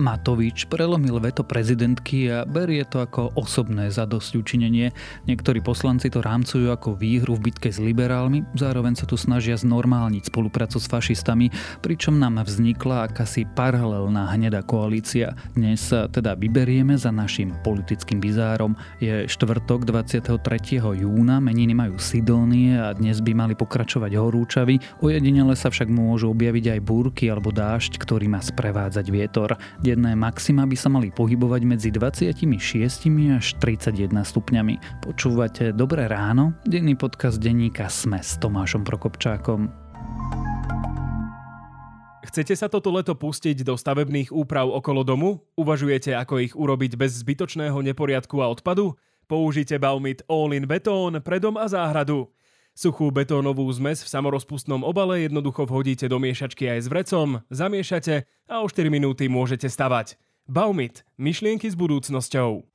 Matovič prelomil veto prezidentky a berie to ako osobné zadosť učinenie. Niektorí poslanci to rámcujú ako výhru v bitke s liberálmi, zároveň sa tu snažia znormálniť spoluprácu s fašistami, pričom nám vznikla akási paralelná hnedá koalícia. Dnes sa teda vyberieme za našim politickým bizárom. Je štvrtok 23. júna, meniny majú Sidónie a dnes by mali pokračovať horúčavy, ojedinele sa však môžu objaviť aj búrky alebo dážď, ktorý má sprevádzať vietor. Denné maxima by sa mali pohybovať medzi 26 až 31 stupňami. Počúvate Dobré ráno, denný podcast denníka Sme s Tomášom Prokopčákom. Chcete sa toto leto pustiť do stavebných úprav okolo domu? Uvažujete, ako ich urobiť bez zbytočného neporiadku a odpadu? Použite Baumit All-in Betón pre dom a záhradu. Suchú betónovú zmes v samorozpustnom obale jednoducho vhodíte do miešačky aj s vrecom, zamiešate a o 4 minúty môžete stavať. Baumit. Myšlienky s budúcnosťou.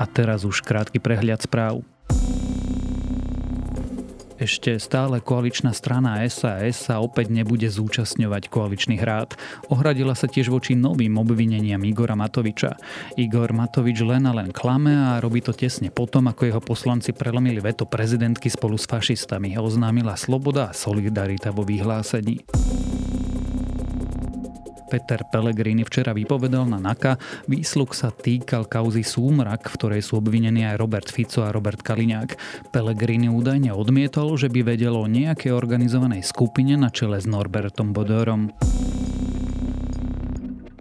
A teraz už krátky prehľad správ. Ešte stále koaličná strana SAS sa opäť nebude zúčastňovať koaličných rád. Ohradila sa tiež voči novým obvineniam Igora Matoviča. Igor Matovič len a len klame a robí to tesne potom, ako jeho poslanci prelomili veto prezidentky spolu s fašistami. Oznámila sloboda a solidarita vo vyhlásení. Peter Pellegrini včera vypovedal na NAKA. Výsluch sa týkal kauzy Súmrak, v ktorej sú obvinení aj Robert Fico a Robert Kaliňák. Pellegrini údajne odmietol, že by vedelo o nejakej organizovanej skupine na čele s Norbertom Bodorom.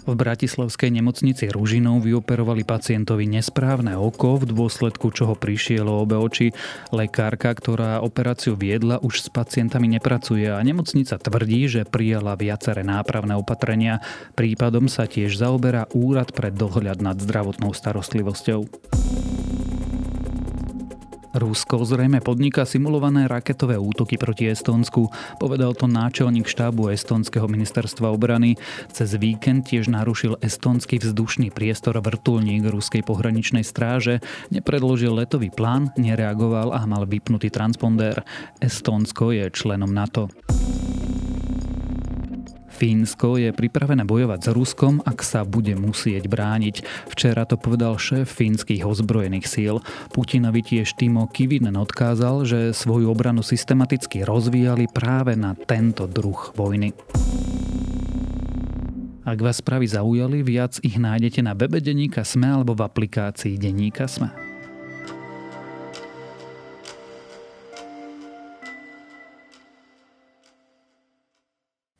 V bratislavskej nemocnici Ružinov vyoperovali pacientovi nesprávne oko, v dôsledku čoho prišielo obe oči. Lekárka, ktorá operáciu viedla, už s pacientami nepracuje a nemocnica tvrdí, že prijala viaceré nápravné opatrenia. Prípadom sa tiež zaoberá Úrad pre dohľad nad zdravotnou starostlivosťou. Rusko zrejme podniká simulované raketové útoky proti Estónsku, povedal to náčelník štábu Estónskeho ministerstva obrany. Cez víkend tiež narušil estónsky vzdušný priestor vrtulník ruskej pohraničnej stráže, nepredložil letový plán, nereagoval a mal vypnutý transponder. Estónsko je členom NATO. Fínsko je pripravené bojovať s Ruskom, ak sa bude musieť brániť. Včera to povedal šéf fínskych ozbrojených síl. Putinovi tiež Timo Kivinen odkázal, že svoju obranu systematicky rozvíjali práve na tento druh vojny. Ak vás správy zaujali, viac ich nájdete na webe Deníka Sme alebo v aplikácii Deníka Sme.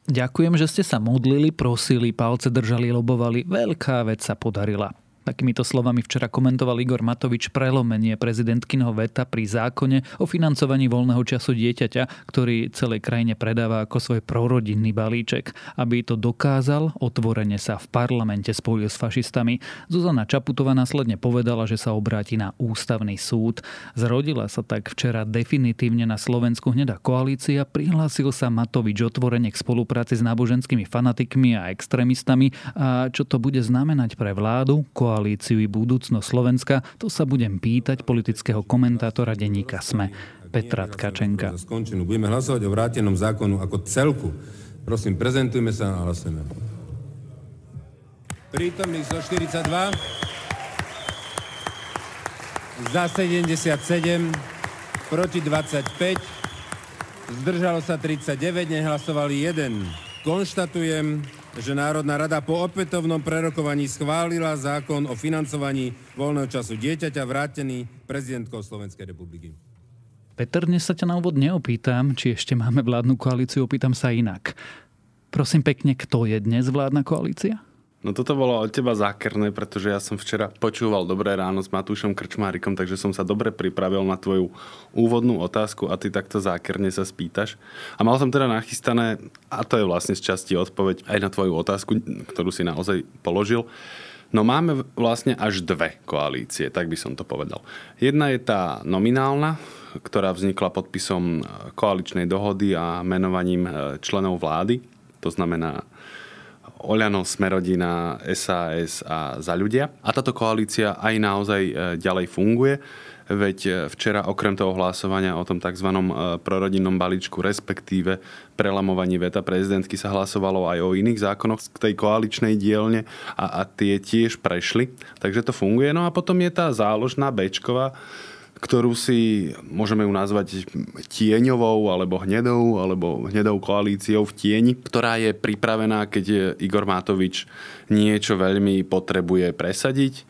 Ďakujem, že ste sa modlili, prosili, palce držali, lobovali. Veľká vec sa podarila. Takýmito slovami včera komentoval Igor Matovič prelomenie prezidentkyného veta pri zákone o financovaní voľného času dieťaťa, ktorý celej krajine predáva ako svoj prorodinný balíček. Aby to dokázal, otvorene sa v parlamente spojil s fašistami. Zuzana Čaputová následne povedala, že sa obráti na ústavný súd. Zrodila sa tak včera definitívne na Slovensku hnedá koalícia, prihlásil sa Matovič otvorene k spolupráci s náboženskými fanatikmi a extrémistami a čo to bude znamenať pre vládu, koalíciu koalíciu i budúcnosť Slovenska, to sa budem pýtať politického komentátora denníka SME Petra Tkačenka. Budeme hlasovať o vrátenom zákonu ako celku. Prosím, prezentujme sa a hlasujeme. Prítomných 142, za 77, proti 25, zdržalo sa 39, nehlasovali 1. Konštatujem, že Národná rada po opätovnom prerokovaní schválila zákon o financovaní voľného času dieťaťa vrátený prezidentkou Slovenskej republiky. Peter, dnes sa ťa na úvod neopýtam, či ešte máme vládnu koalíciu, opýtam sa inak. Prosím pekne, kto je dnes vládna koalícia? No toto bolo od teba zákerné, pretože ja som včera počúval Dobré ráno s Matúšom Krčmárikom, takže som sa dobre pripravil na tvoju úvodnú otázku a ty takto zákerne sa spýtaš. A mal som teda nachystané, a to je vlastne z časti odpoveď aj na tvoju otázku, ktorú si naozaj položil. No máme vlastne až dve koalície, tak by som to povedal. Jedna je tá nominálna, ktorá vznikla podpisom koaličnej dohody a menovaním členov vlády. To znamená Oľano, Smerodina, SAS a za ľudia. A táto koalícia aj naozaj e, ďalej funguje. Veď e, včera okrem toho hlasovania o tom tzv. E, prorodinnom balíčku, respektíve prelamovaní veta prezidentky sa hlasovalo aj o iných zákonoch k tej koaličnej dielne a, a tie tiež prešli. Takže to funguje. No a potom je tá záložná Bčková, ktorú si môžeme ju nazvať tieňovou alebo hnedou alebo hnedou koalíciou v tieni, ktorá je pripravená, keď Igor Matovič niečo veľmi potrebuje presadiť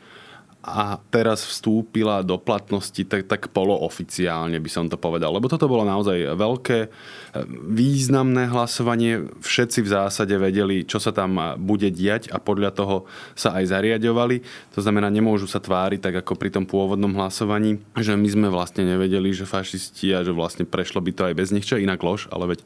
a teraz vstúpila do platnosti tak, tak polooficiálne by som to povedal. Lebo toto bolo naozaj veľké, e, významné hlasovanie. Všetci v zásade vedeli, čo sa tam bude diať a podľa toho sa aj zariadovali. To znamená, nemôžu sa tváriť tak ako pri tom pôvodnom hlasovaní, že my sme vlastne nevedeli, že fašisti a že vlastne prešlo by to aj bez nich, čo inak lož, ale veď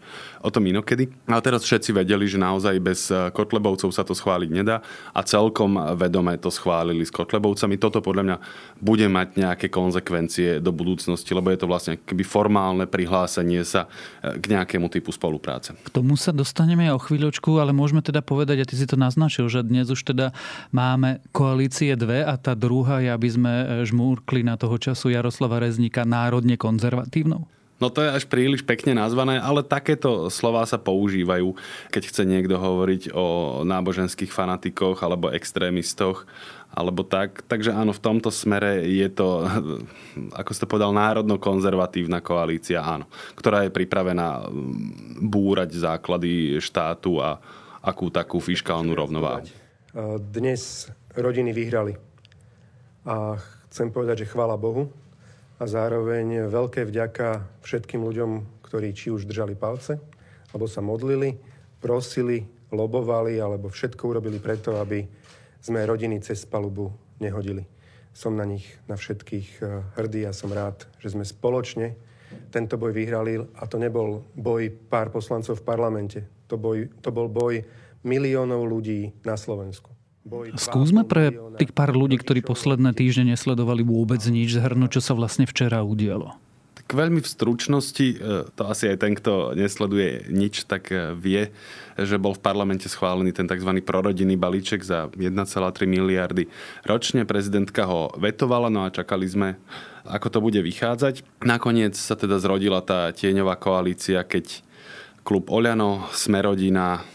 o tom inokedy. A teraz všetci vedeli, že naozaj bez Kotlebovcov sa to schváliť nedá a celkom vedome to schválili s Kotlebovcami toto podľa mňa bude mať nejaké konzekvencie do budúcnosti, lebo je to vlastne keby formálne prihlásenie sa e, k nejakému typu spolupráce. K tomu sa dostaneme o chvíľočku, ale môžeme teda povedať, a ty si to naznačil, že dnes už teda máme koalície dve a tá druhá je, aby sme e, žmúrkli na toho času Jaroslava Rezníka národne konzervatívnou? No to je až príliš pekne nazvané, ale takéto slová sa používajú, keď chce niekto hovoriť o náboženských fanatikoch alebo extrémistoch alebo tak. Takže áno, v tomto smere je to, ako ste povedal, národno-konzervatívna koalícia, áno, ktorá je pripravená búrať základy štátu a akú takú fiskálnu rovnováhu. Dnes rodiny vyhrali. A chcem povedať, že chvála Bohu, a zároveň veľké vďaka všetkým ľuďom, ktorí či už držali palce, alebo sa modlili, prosili, lobovali, alebo všetko urobili preto, aby sme rodiny cez palubu nehodili. Som na nich, na všetkých eh, hrdý a som rád, že sme spoločne tento boj vyhrali a to nebol boj pár poslancov v parlamente. To, boj, to bol boj miliónov ľudí na Slovensku. Skúsme pre tých pár ľudí, ktorí posledné týždne nesledovali vôbec nič, zhrnúť, čo sa vlastne včera udialo. Tak veľmi v stručnosti, e, to asi aj ten, kto nesleduje nič, tak e, vie, že bol v parlamente schválený ten tzv. prorodinný balíček za 1,3 miliardy ročne. Prezidentka ho vetovala, no a čakali sme, ako to bude vychádzať. Nakoniec sa teda zrodila tá tieňová koalícia, keď klub Oľano, Smerodina,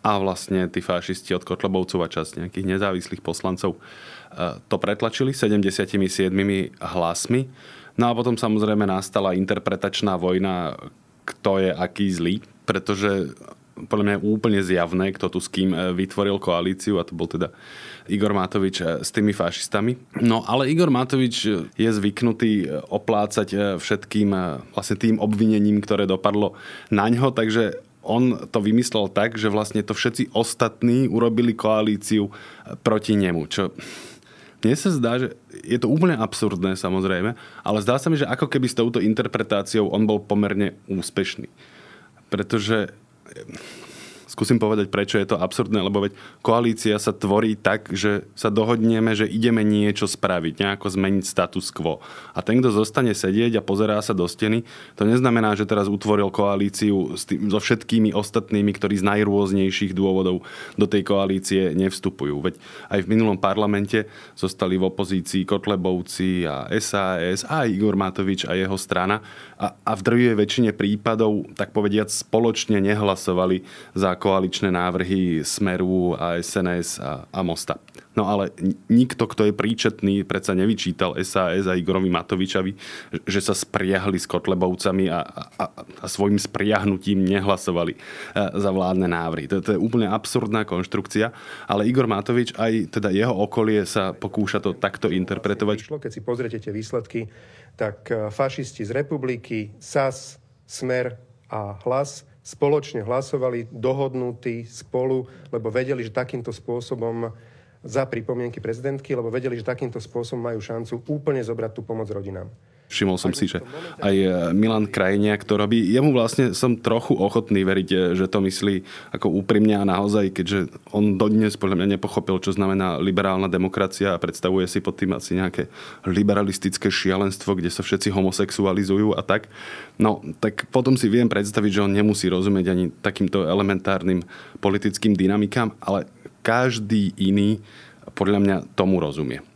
a vlastne tí fašisti od Kotlebovcov a časť nejakých nezávislých poslancov e, to pretlačili 77 hlasmi. No a potom samozrejme nastala interpretačná vojna, kto je aký zlý, pretože podľa mňa je úplne zjavné, kto tu s kým e, vytvoril koalíciu a to bol teda Igor Matovič e, s tými fašistami. No ale Igor Matovič je zvyknutý oplácať všetkým vlastne tým obvinením, ktoré dopadlo na ňo, takže on to vymyslel tak, že vlastne to všetci ostatní urobili koalíciu proti nemu, čo mne sa zdá, že je to úplne absurdné samozrejme, ale zdá sa mi, že ako keby s touto interpretáciou on bol pomerne úspešný. Pretože Skúsim povedať, prečo je to absurdné, lebo veď koalícia sa tvorí tak, že sa dohodneme, že ideme niečo spraviť, nejako zmeniť status quo. A ten, kto zostane sedieť a pozerá sa do steny, to neznamená, že teraz utvoril koalíciu s tým, so všetkými ostatnými, ktorí z najrôznejších dôvodov do tej koalície nevstupujú. Veď aj v minulom parlamente zostali v opozícii Kotlebovci a SAS a aj Igor Matovič a jeho strana a, a v drvivej väčšine prípadov, tak povediať, spoločne nehlasovali za koaličné návrhy Smeru a SNS a, a Mosta. No ale nikto, kto je príčetný, predsa nevyčítal SAS a Igorovi Matovičovi, že sa spriahli s Kotlebovcami a, a, a svojim spriahnutím nehlasovali e, za vládne návrhy. To, to je úplne absurdná konštrukcia, ale Igor Matovič aj teda jeho okolie sa pokúša to takto interpretovať. Keď si pozriete tie výsledky, tak e, fašisti z republiky, SAS, Smer a Hlas spoločne hlasovali, dohodnutí spolu, lebo vedeli, že takýmto spôsobom za pripomienky prezidentky, lebo vedeli, že takýmto spôsobom majú šancu úplne zobrať tú pomoc rodinám. Všimol som si, že aj e, Milan Krajniak to robí. Jemu vlastne som trochu ochotný veriť, e, že to myslí ako úprimne a naozaj, keďže on dodnes podľa mňa nepochopil, čo znamená liberálna demokracia a predstavuje si pod tým asi nejaké liberalistické šialenstvo, kde sa všetci homosexualizujú a tak. No, tak potom si viem predstaviť, že on nemusí rozumieť ani takýmto elementárnym politickým dynamikám, ale každý iný podľa mňa tomu rozumie.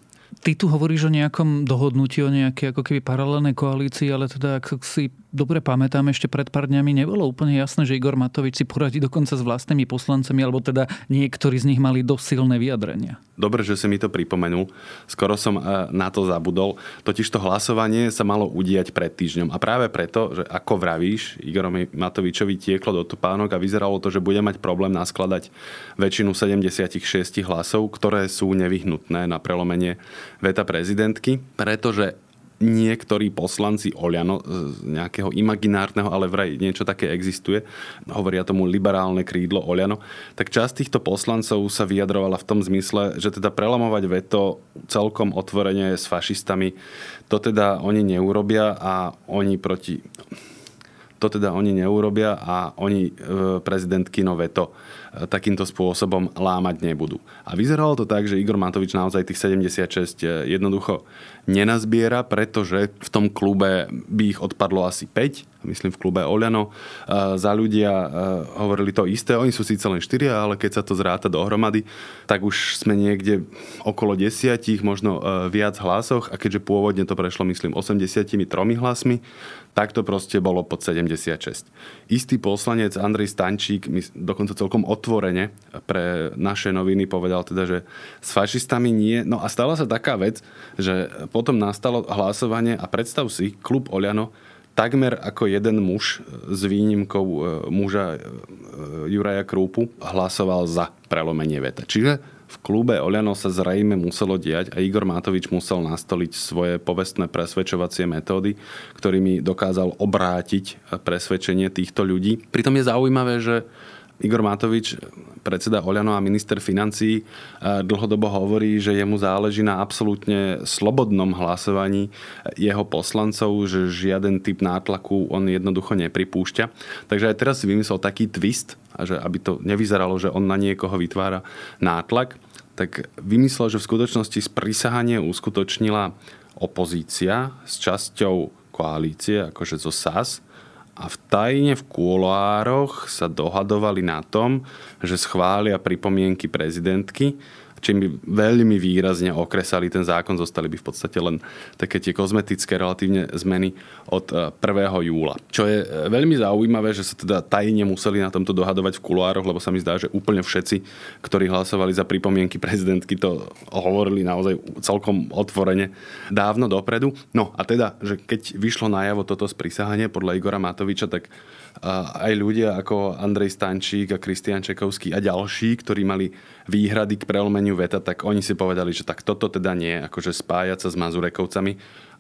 Ty tu hovoríš o nejakom dohodnutí, o nejakej ako keby paralelnej koalícii, ale teda ak si dobre pamätám, ešte pred pár dňami nebolo úplne jasné, že Igor Matovič si poradí dokonca s vlastnými poslancami, alebo teda niektorí z nich mali dosť silné vyjadrenia. Dobre, že si mi to pripomenul. Skoro som e, na to zabudol. Totiž to hlasovanie sa malo udiať pred týždňom. A práve preto, že ako vravíš, Igorovi Matovičovi tieklo do topánok a vyzeralo to, že bude mať problém naskladať väčšinu 76 hlasov, ktoré sú nevyhnutné na prelomenie veta prezidentky, pretože niektorí poslanci Oliano z nejakého imaginárneho, ale vraj niečo také existuje, hovoria tomu liberálne krídlo Oliano, tak časť týchto poslancov sa vyjadrovala v tom zmysle, že teda prelamovať veto celkom otvorene s fašistami, to teda oni neurobia a oni proti to teda oni neurobia a oni e, prezidentky no veto. e, takýmto spôsobom lámať nebudú. A vyzeralo to tak, že Igor Matovič naozaj tých 76 e, jednoducho nenazbiera, pretože v tom klube by ich odpadlo asi 5 myslím v klube Oľano, za ľudia hovorili to isté. Oni sú síce len štyria, ale keď sa to zráta dohromady, tak už sme niekde okolo desiatich, možno viac hlasoch a keďže pôvodne to prešlo, myslím, 83 hlasmi, tak to proste bolo pod 76. Istý poslanec Andrej Stančík dokonca celkom otvorene pre naše noviny povedal teda, že s fašistami nie. No a stala sa taká vec, že potom nastalo hlasovanie a predstav si, klub Oľano takmer ako jeden muž s výnimkou e, muža e, Juraja Krúpu hlasoval za prelomenie veta. Čiže v klube Oľano sa zrejme muselo diať a Igor Matovič musel nastoliť svoje povestné presvedčovacie metódy, ktorými dokázal obrátiť presvedčenie týchto ľudí. Pritom je zaujímavé, že Igor Matovič, predseda Oľano a minister financí, eh, dlhodobo hovorí, že jemu záleží na absolútne slobodnom hlasovaní jeho poslancov, že žiaden typ nátlaku on jednoducho nepripúšťa. Takže aj teraz si vymyslel taký twist, že aby to nevyzeralo, že on na niekoho vytvára nátlak, tak vymyslel, že v skutočnosti sprísahanie uskutočnila opozícia s časťou koalície, akože zo SAS, a v tajne v kuloároch sa dohadovali na tom, že schvália pripomienky prezidentky čím by veľmi výrazne okresali ten zákon, zostali by v podstate len také tie kozmetické relatívne zmeny od 1. E, júla. Čo je e, veľmi zaujímavé, že sa teda tajne museli na tomto dohadovať v kuloároch, lebo sa mi zdá, že úplne všetci, ktorí hlasovali za pripomienky prezidentky, to hovorili naozaj celkom otvorene dávno dopredu. No a teda, že keď vyšlo najavo toto sprísahanie podľa Igora Matoviča, tak aj ľudia ako Andrej Stančík a Kristian Čekovský a ďalší, ktorí mali výhrady k prelomeniu veta, tak oni si povedali, že tak toto teda nie, akože spájať sa s Mazurekovcami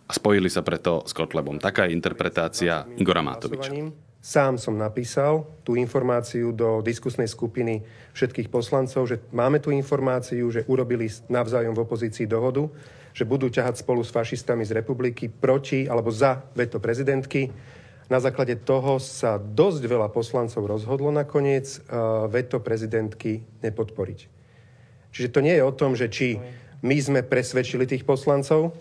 a spojili sa preto s Kotlebom. Taká je interpretácia Igora Matoviča. Sám som napísal tú informáciu do diskusnej skupiny všetkých poslancov, že máme tú informáciu, že urobili navzájom v opozícii dohodu, že budú ťahať spolu s fašistami z republiky proti alebo za veto prezidentky na základe toho sa dosť veľa poslancov rozhodlo nakoniec uh, veto prezidentky nepodporiť. Čiže to nie je o tom, že či my sme presvedčili tých poslancov,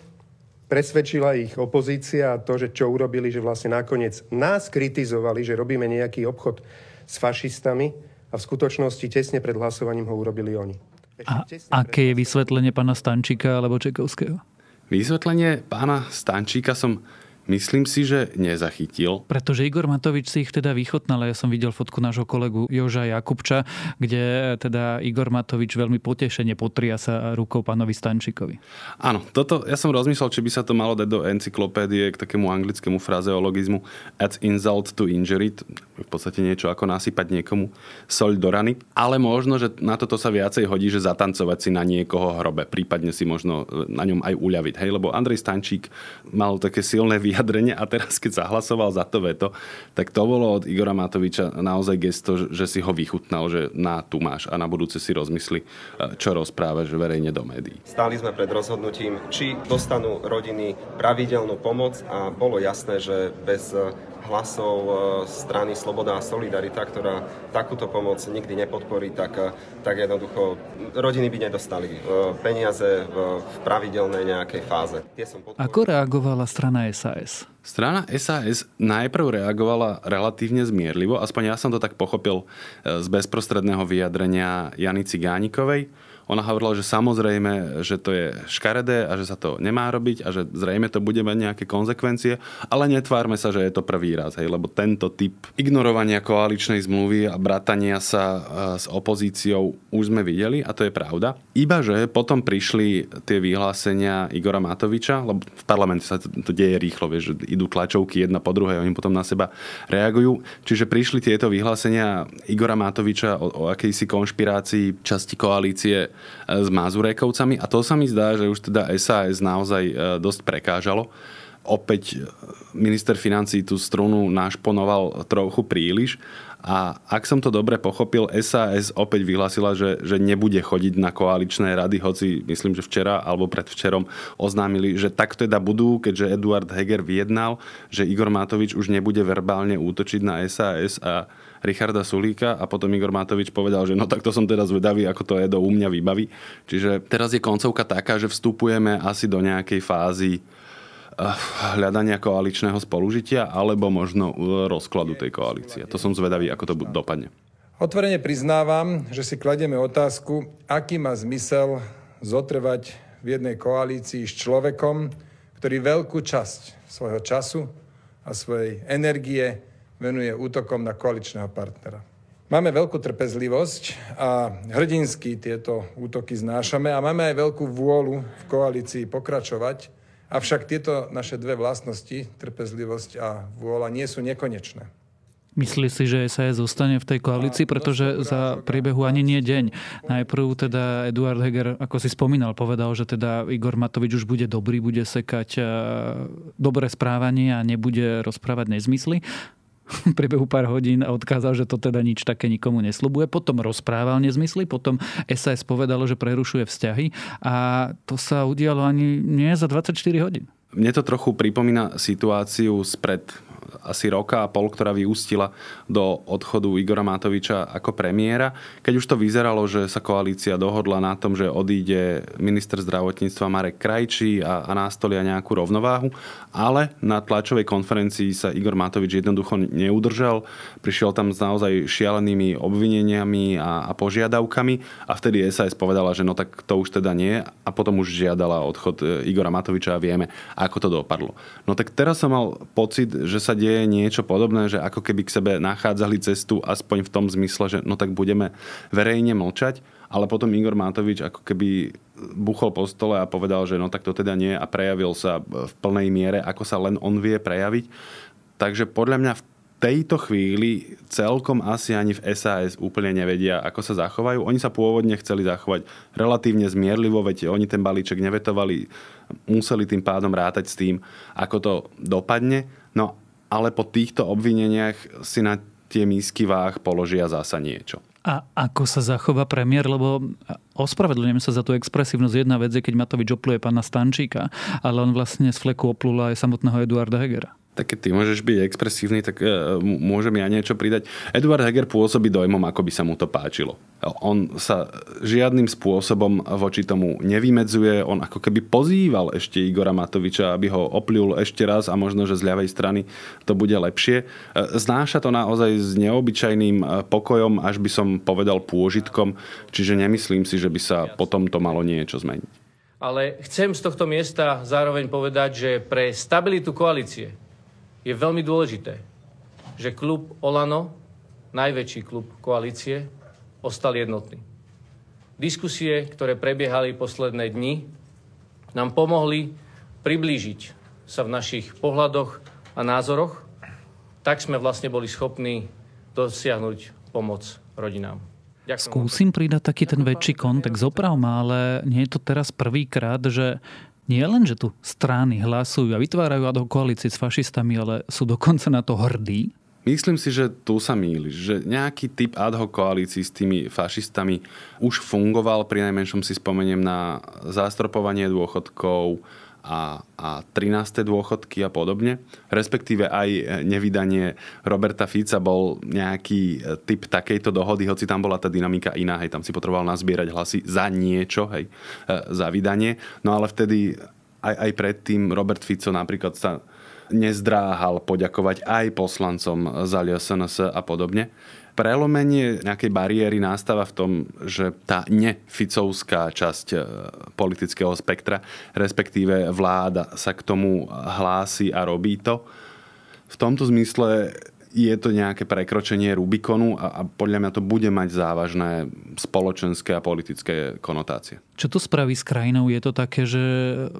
presvedčila ich opozícia a to, že čo urobili, že vlastne nakoniec nás kritizovali, že robíme nejaký obchod s fašistami a v skutočnosti tesne pred hlasovaním ho urobili oni. A aké je vysvetlenie pána Stančíka alebo Čekovského? Vysvetlenie pána Stančíka som Myslím si, že nezachytil. Pretože Igor Matovič si ich teda vychotnal. Ja som videl fotku nášho kolegu Joža Jakubča, kde teda Igor Matovič veľmi potešene potria sa rukou pánovi Stančíkovi. Áno, toto ja som rozmyslel, či by sa to malo dať do encyklopédie k takému anglickému frazeologizmu add insult to injury, v podstate niečo ako nasypať niekomu soľ do rany. Ale možno, že na toto sa viacej hodí, že zatancovať si na niekoho hrobe, prípadne si možno na ňom aj uľaviť. Hej, lebo Andrej Stančík mal také silné vyjadrenie a teraz, keď zahlasoval za to veto, tak to bolo od Igora Matoviča naozaj gesto, že si ho vychutnal, že na tu máš a na budúce si rozmysli, e, čo rozprávaš verejne do médií. Stáli sme pred rozhodnutím, či dostanú rodiny pravidelnú pomoc a bolo jasné, že bez hlasov e, strany Sloboda a Solidarita, ktorá takúto pomoc nikdy nepodporí, tak, e, tak jednoducho rodiny by nedostali peniaze v pravidelnej nejakej fáze. Ako reagovala strana SAS? Strana SAS najprv reagovala relatívne zmierlivo, aspoň ja som to tak pochopil e, z bezprostredného vyjadrenia Jany Cigánikovej ona hovorila, že samozrejme, že to je škaredé a že sa to nemá robiť a že zrejme to bude mať nejaké konsekvencie, ale netvárme sa, že je to prvý raz, hej, lebo tento typ ignorovania koaličnej zmluvy a bratania sa e, s opozíciou už sme videli a to je pravda. Iba, že potom prišli tie vyhlásenia Igora Matoviča, lebo v parlamente sa to, to deje rýchlo, vieš, že idú tlačovky jedna po druhej, oni potom na seba reagujú. Čiže prišli tieto vyhlásenia Igora Matoviča o, o akejsi konšpirácii časti koalície s Mazurekovcami a to sa mi zdá, že už teda SAS naozaj e, dosť prekážalo. Opäť e, minister financí tú strunu našponoval trochu príliš a ak som to dobre pochopil, SAS opäť vyhlásila, že, že nebude chodiť na koaličné rady, hoci myslím, že včera alebo predvčerom oznámili, že tak teda budú, keďže Eduard Heger vyjednal, že Igor Matovič už nebude verbálne útočiť na SAS a Richarda Sulíka a potom Igor Matovič povedal, že no tak to som teda zvedavý, ako to je do u mňa výbavy. Čiže teraz je koncovka taká, že vstupujeme asi do nejakej fázy eh, hľadania koaličného spolužitia alebo možno eh, rozkladu tej koalície. To som zvedavý, ako to dopadne. Otvorene priznávam, že si kladieme otázku, aký má zmysel zotrvať v jednej koalícii s človekom, ktorý veľkú časť svojho času a svojej energie venuje útokom na koaličného partnera. Máme veľkú trpezlivosť a hrdinsky tieto útoky znášame a máme aj veľkú vôľu v koalícii pokračovať, avšak tieto naše dve vlastnosti, trpezlivosť a vôľa, nie sú nekonečné. Myslí si, že SAS zostane v tej koalícii, pretože za priebehu ani nie deň. Najprv teda Eduard Heger, ako si spomínal, povedal, že teda Igor Matovič už bude dobrý, bude sekať dobré správanie a nebude rozprávať nezmysly v priebehu pár hodín a odkázal, že to teda nič také nikomu neslubuje. Potom rozprával nezmysly, potom SAS povedalo, že prerušuje vzťahy a to sa udialo ani nie za 24 hodín. Mne to trochu pripomína situáciu spred asi roka a pol, ktorá vyústila do odchodu Igora Matoviča ako premiéra. Keď už to vyzeralo, že sa koalícia dohodla na tom, že odíde minister zdravotníctva Marek Krajčí a, a nástolia nejakú rovnováhu, ale na tlačovej konferencii sa Igor Matovič jednoducho neudržal. Prišiel tam s naozaj šialenými obvineniami a, a požiadavkami a vtedy SAS povedala, že no tak to už teda nie a potom už žiadala odchod e, Igora Matoviča a vieme, ako to dopadlo. No tak teraz som mal pocit, že sa deje niečo podobné, že ako keby k sebe nachádzali cestu aspoň v tom zmysle, že no tak budeme verejne mlčať, ale potom Igor Matovič ako keby buchol po stole a povedal, že no tak to teda nie a prejavil sa v plnej miere, ako sa len on vie prejaviť. Takže podľa mňa v tejto chvíli celkom asi ani v SAS úplne nevedia, ako sa zachovajú. Oni sa pôvodne chceli zachovať relatívne zmierlivo, veď oni ten balíček nevetovali, museli tým pádom rátať s tým, ako to dopadne. No ale po týchto obvineniach si na tie mísky váh položia zasa niečo. A ako sa zachová premiér, lebo ospravedlňujem sa za tú expresívnosť. Jedna vec je, keď Matovič opluje pána Stančíka, ale on vlastne z fleku oplul aj samotného Eduarda Hegera tak keď ty môžeš byť expresívny, tak uh, môžem ja niečo pridať. Eduard Heger pôsobí dojmom, ako by sa mu to páčilo. On sa žiadnym spôsobom voči tomu nevymedzuje. On ako keby pozýval ešte Igora Matoviča, aby ho oplil ešte raz a možno, že z ľavej strany to bude lepšie. E, znáša to naozaj s neobyčajným e, pokojom, až by som povedal pôžitkom, čiže nemyslím si, že by sa potom to malo niečo zmeniť. Ale chcem z tohto miesta zároveň povedať, že pre stabilitu koalície je veľmi dôležité, že klub Olano, najväčší klub koalície, ostal jednotný. Diskusie, ktoré prebiehali posledné dni, nám pomohli priblížiť sa v našich pohľadoch a názoroch, tak sme vlastne boli schopní dosiahnuť pomoc rodinám. Ďakujem. Skúsim pridať taký ten väčší kontext. Oprav ale nie je to teraz prvýkrát, že nie len, že tu strany hlasujú a vytvárajú ad koalície s fašistami, ale sú dokonca na to hrdí. Myslím si, že tu sa mýliš, že nejaký typ ad hoc koalícií s tými fašistami už fungoval, pri najmenšom si spomeniem na zastropovanie dôchodkov, a, a 13. dôchodky a podobne. Respektíve aj nevydanie Roberta Fica bol nejaký e, typ takejto dohody, hoci tam bola tá dynamika iná, hej, tam si potreboval nazbierať hlasy za niečo, hej, e, za vydanie. No ale vtedy aj, aj predtým Robert Fico napríklad sa nezdráhal poďakovať aj poslancom za LSNS a podobne. Prelomenie nejakej bariéry nastáva v tom, že tá neficovská časť e, politického spektra, respektíve vláda sa k tomu hlási a robí to. V tomto zmysle je to nejaké prekročenie Rubikonu a, a podľa mňa to bude mať závažné spoločenské a politické konotácie. Čo to spraví s krajinou? Je to také, že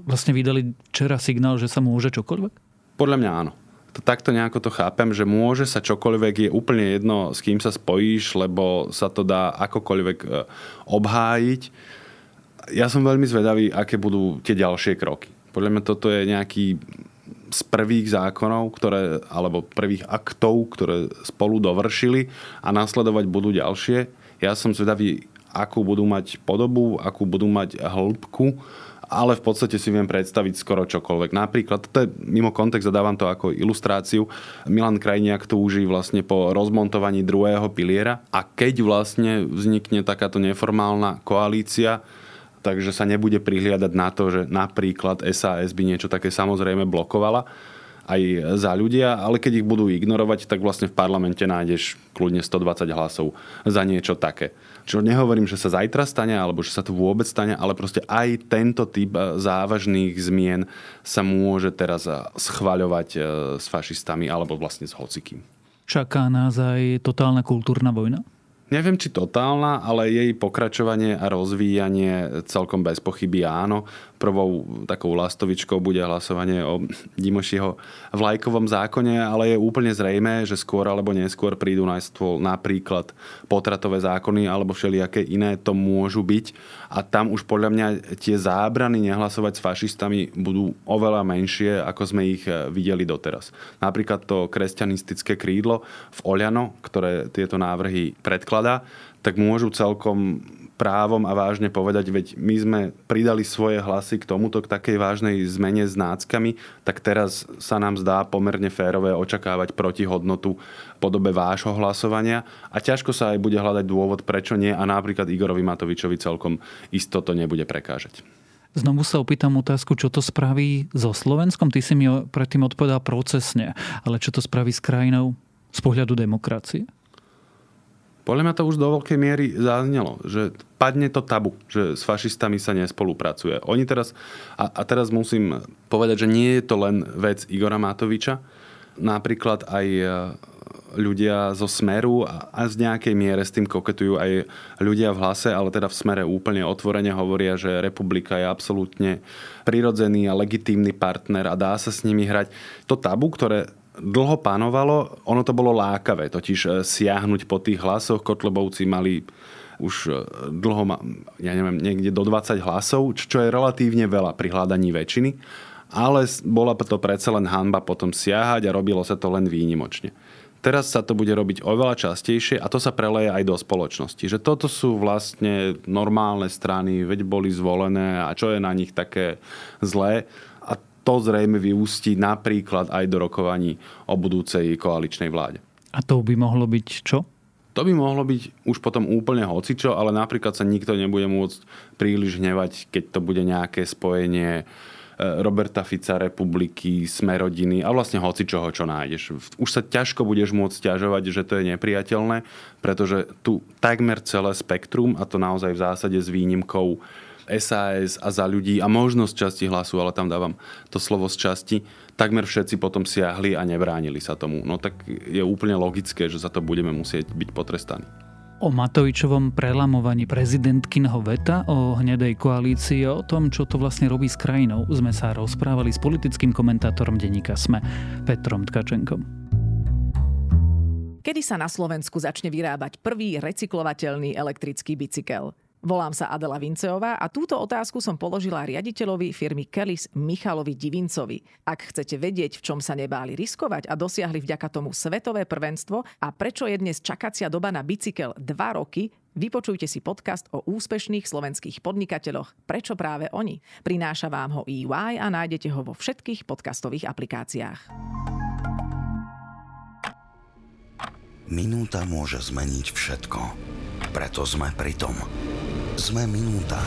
vlastne vydali včera signál, že sa môže čokoľvek? Podľa mňa áno to takto nejako to chápem, že môže sa čokoľvek, je úplne jedno, s kým sa spojíš, lebo sa to dá akokoľvek e, obhájiť. Ja som veľmi zvedavý, aké budú tie ďalšie kroky. Podľa mňa toto je nejaký z prvých zákonov, ktoré, alebo prvých aktov, ktoré spolu dovršili a nasledovať budú ďalšie. Ja som zvedavý, akú budú mať podobu, akú budú mať hĺbku ale v podstate si viem predstaviť skoro čokoľvek. Napríklad, to je mimo kontext dávam to ako ilustráciu, Milan Krajniak túži vlastne po rozmontovaní druhého piliera a keď vlastne vznikne takáto neformálna koalícia, takže sa nebude prihliadať na to, že napríklad SAS by niečo také samozrejme blokovala, aj za ľudia, ale keď ich budú ignorovať, tak vlastne v parlamente nájdeš kľudne 120 hlasov za niečo také. Čo nehovorím, že sa zajtra stane, alebo že sa to vôbec stane, ale proste aj tento typ e, závažných zmien sa môže teraz e, schvaľovať e, s fašistami alebo vlastne s hocikým. Čaká nás aj totálna kultúrna vojna? Neviem, či totálna, ale jej pokračovanie a rozvíjanie celkom bez pochyby áno prvou takou lastovičkou bude hlasovanie o Dimošiho vlajkovom zákone, ale je úplne zrejme, že skôr alebo neskôr prídu na stôl napríklad potratové zákony alebo všelijaké iné to môžu byť a tam už podľa mňa tie zábrany nehlasovať s fašistami budú oveľa menšie, ako sme ich eh, videli doteraz. Napríklad to kresťanistické krídlo v Oľano, ktoré tieto návrhy predkladá, tak môžu celkom právom a vážne povedať, veď my sme pridali svoje hlasy k tomuto, k takej vážnej zmene s náckami, tak teraz sa nám zdá pomerne férové očakávať protihodnotu podobe vášho hlasovania a ťažko sa aj bude hľadať dôvod, prečo nie a napríklad Igorovi Matovičovi celkom isto to nebude prekážať. Znovu sa opýtam otázku, čo to spraví so Slovenskom. Ty si mi predtým odpovedal procesne, ale čo to spraví s krajinou z pohľadu demokracie? Podľa mňa to už do veľkej miery zaznelo, že padne to tabu, že s fašistami sa nespolupracuje. Oni teraz, a, a teraz musím povedať, že nie je to len vec Igora Matoviča, napríklad aj e, ľudia zo Smeru a, a z nejakej miere s tým koketujú aj ľudia v hlase, ale teda v Smere úplne otvorene hovoria, že republika je absolútne prirodzený a legitímny partner a dá sa s nimi hrať. To tabu, ktoré dlho panovalo, ono to bolo lákavé, totiž e, siahnuť po tých hlasoch. Kotlebovci mali už e, dlho, ja neviem, niekde do 20 hlasov, čo je relatívne veľa pri hľadaní väčšiny, ale bola to predsa len hanba potom siahať a robilo sa to len výnimočne. Teraz sa to bude robiť oveľa častejšie a to sa preleje aj do spoločnosti. Že toto sú vlastne normálne strany, veď boli zvolené a čo je na nich také zlé to zrejme vyústi napríklad aj do rokovaní o budúcej koaličnej vláde. A to by mohlo byť čo? To by mohlo byť už potom úplne hocičo, ale napríklad sa nikto nebude môcť príliš hnevať, keď to bude nejaké spojenie e, Roberta Fica, republiky, smerodiny a vlastne hocičoho, čo nájdeš. Už sa ťažko budeš môcť ťažovať, že to je nepriateľné, pretože tu takmer celé spektrum, a to naozaj v zásade s výnimkou SAS a za ľudí a možnosť časti hlasu, ale tam dávam to slovo z časti, takmer všetci potom siahli a nebránili sa tomu. No tak je úplne logické, že za to budeme musieť byť potrestaní. O Matovičovom prelamovaní prezidentkyného veta, o hnedej koalícii, o tom, čo to vlastne robí s krajinou, sme sa rozprávali s politickým komentátorom denníka SME, Petrom Tkačenkom. Kedy sa na Slovensku začne vyrábať prvý recyklovateľný elektrický bicykel? Volám sa Adela Vinceová a túto otázku som položila riaditeľovi firmy Kellys Michalovi Divincovi. Ak chcete vedieť, v čom sa nebáli riskovať a dosiahli vďaka tomu svetové prvenstvo a prečo je dnes čakacia doba na bicykel 2 roky, Vypočujte si podcast o úspešných slovenských podnikateľoch Prečo práve oni. Prináša vám ho EY a nájdete ho vo všetkých podcastových aplikáciách. Minúta môže zmeniť všetko. Preto sme pri tom sme minúta.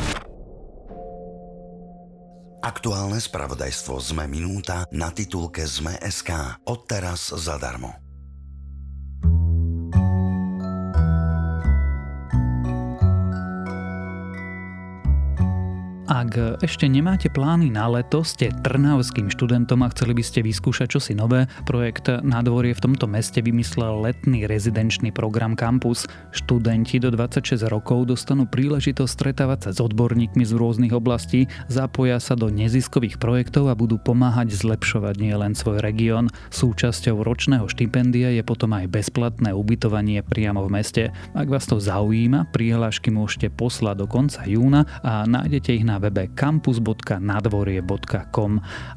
Aktuálne spravodajstvo ZME Minúta na titulke ZME.sk. Odteraz zadarmo. Ak ešte nemáte plány na leto, ste trnavským študentom a chceli by ste vyskúšať čosi nové, projekt Nádvorie v tomto meste vymyslel letný rezidenčný program Campus. Študenti do 26 rokov dostanú príležitosť stretávať sa s odborníkmi z rôznych oblastí, zapoja sa do neziskových projektov a budú pomáhať zlepšovať nielen svoj región. Súčasťou ročného štipendia je potom aj bezplatné ubytovanie priamo v meste. Ak vás to zaujíma, prihlášky môžete poslať do konca júna a nájdete ich na webe campus.nadvorie.com.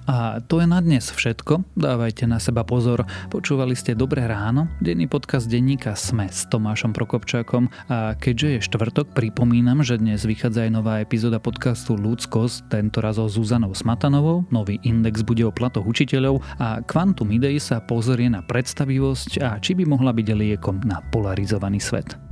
A to je na dnes všetko. Dávajte na seba pozor. Počúvali ste Dobré ráno, denný podcast denníka Sme s Tomášom Prokopčákom a keďže je štvrtok, pripomínam, že dnes vychádza aj nová epizóda podcastu Ľudskosť, tentoraz o Zuzanou Smatanovou, nový index bude o platoch učiteľov a Quantum Idei sa pozrie na predstavivosť a či by mohla byť liekom na polarizovaný svet.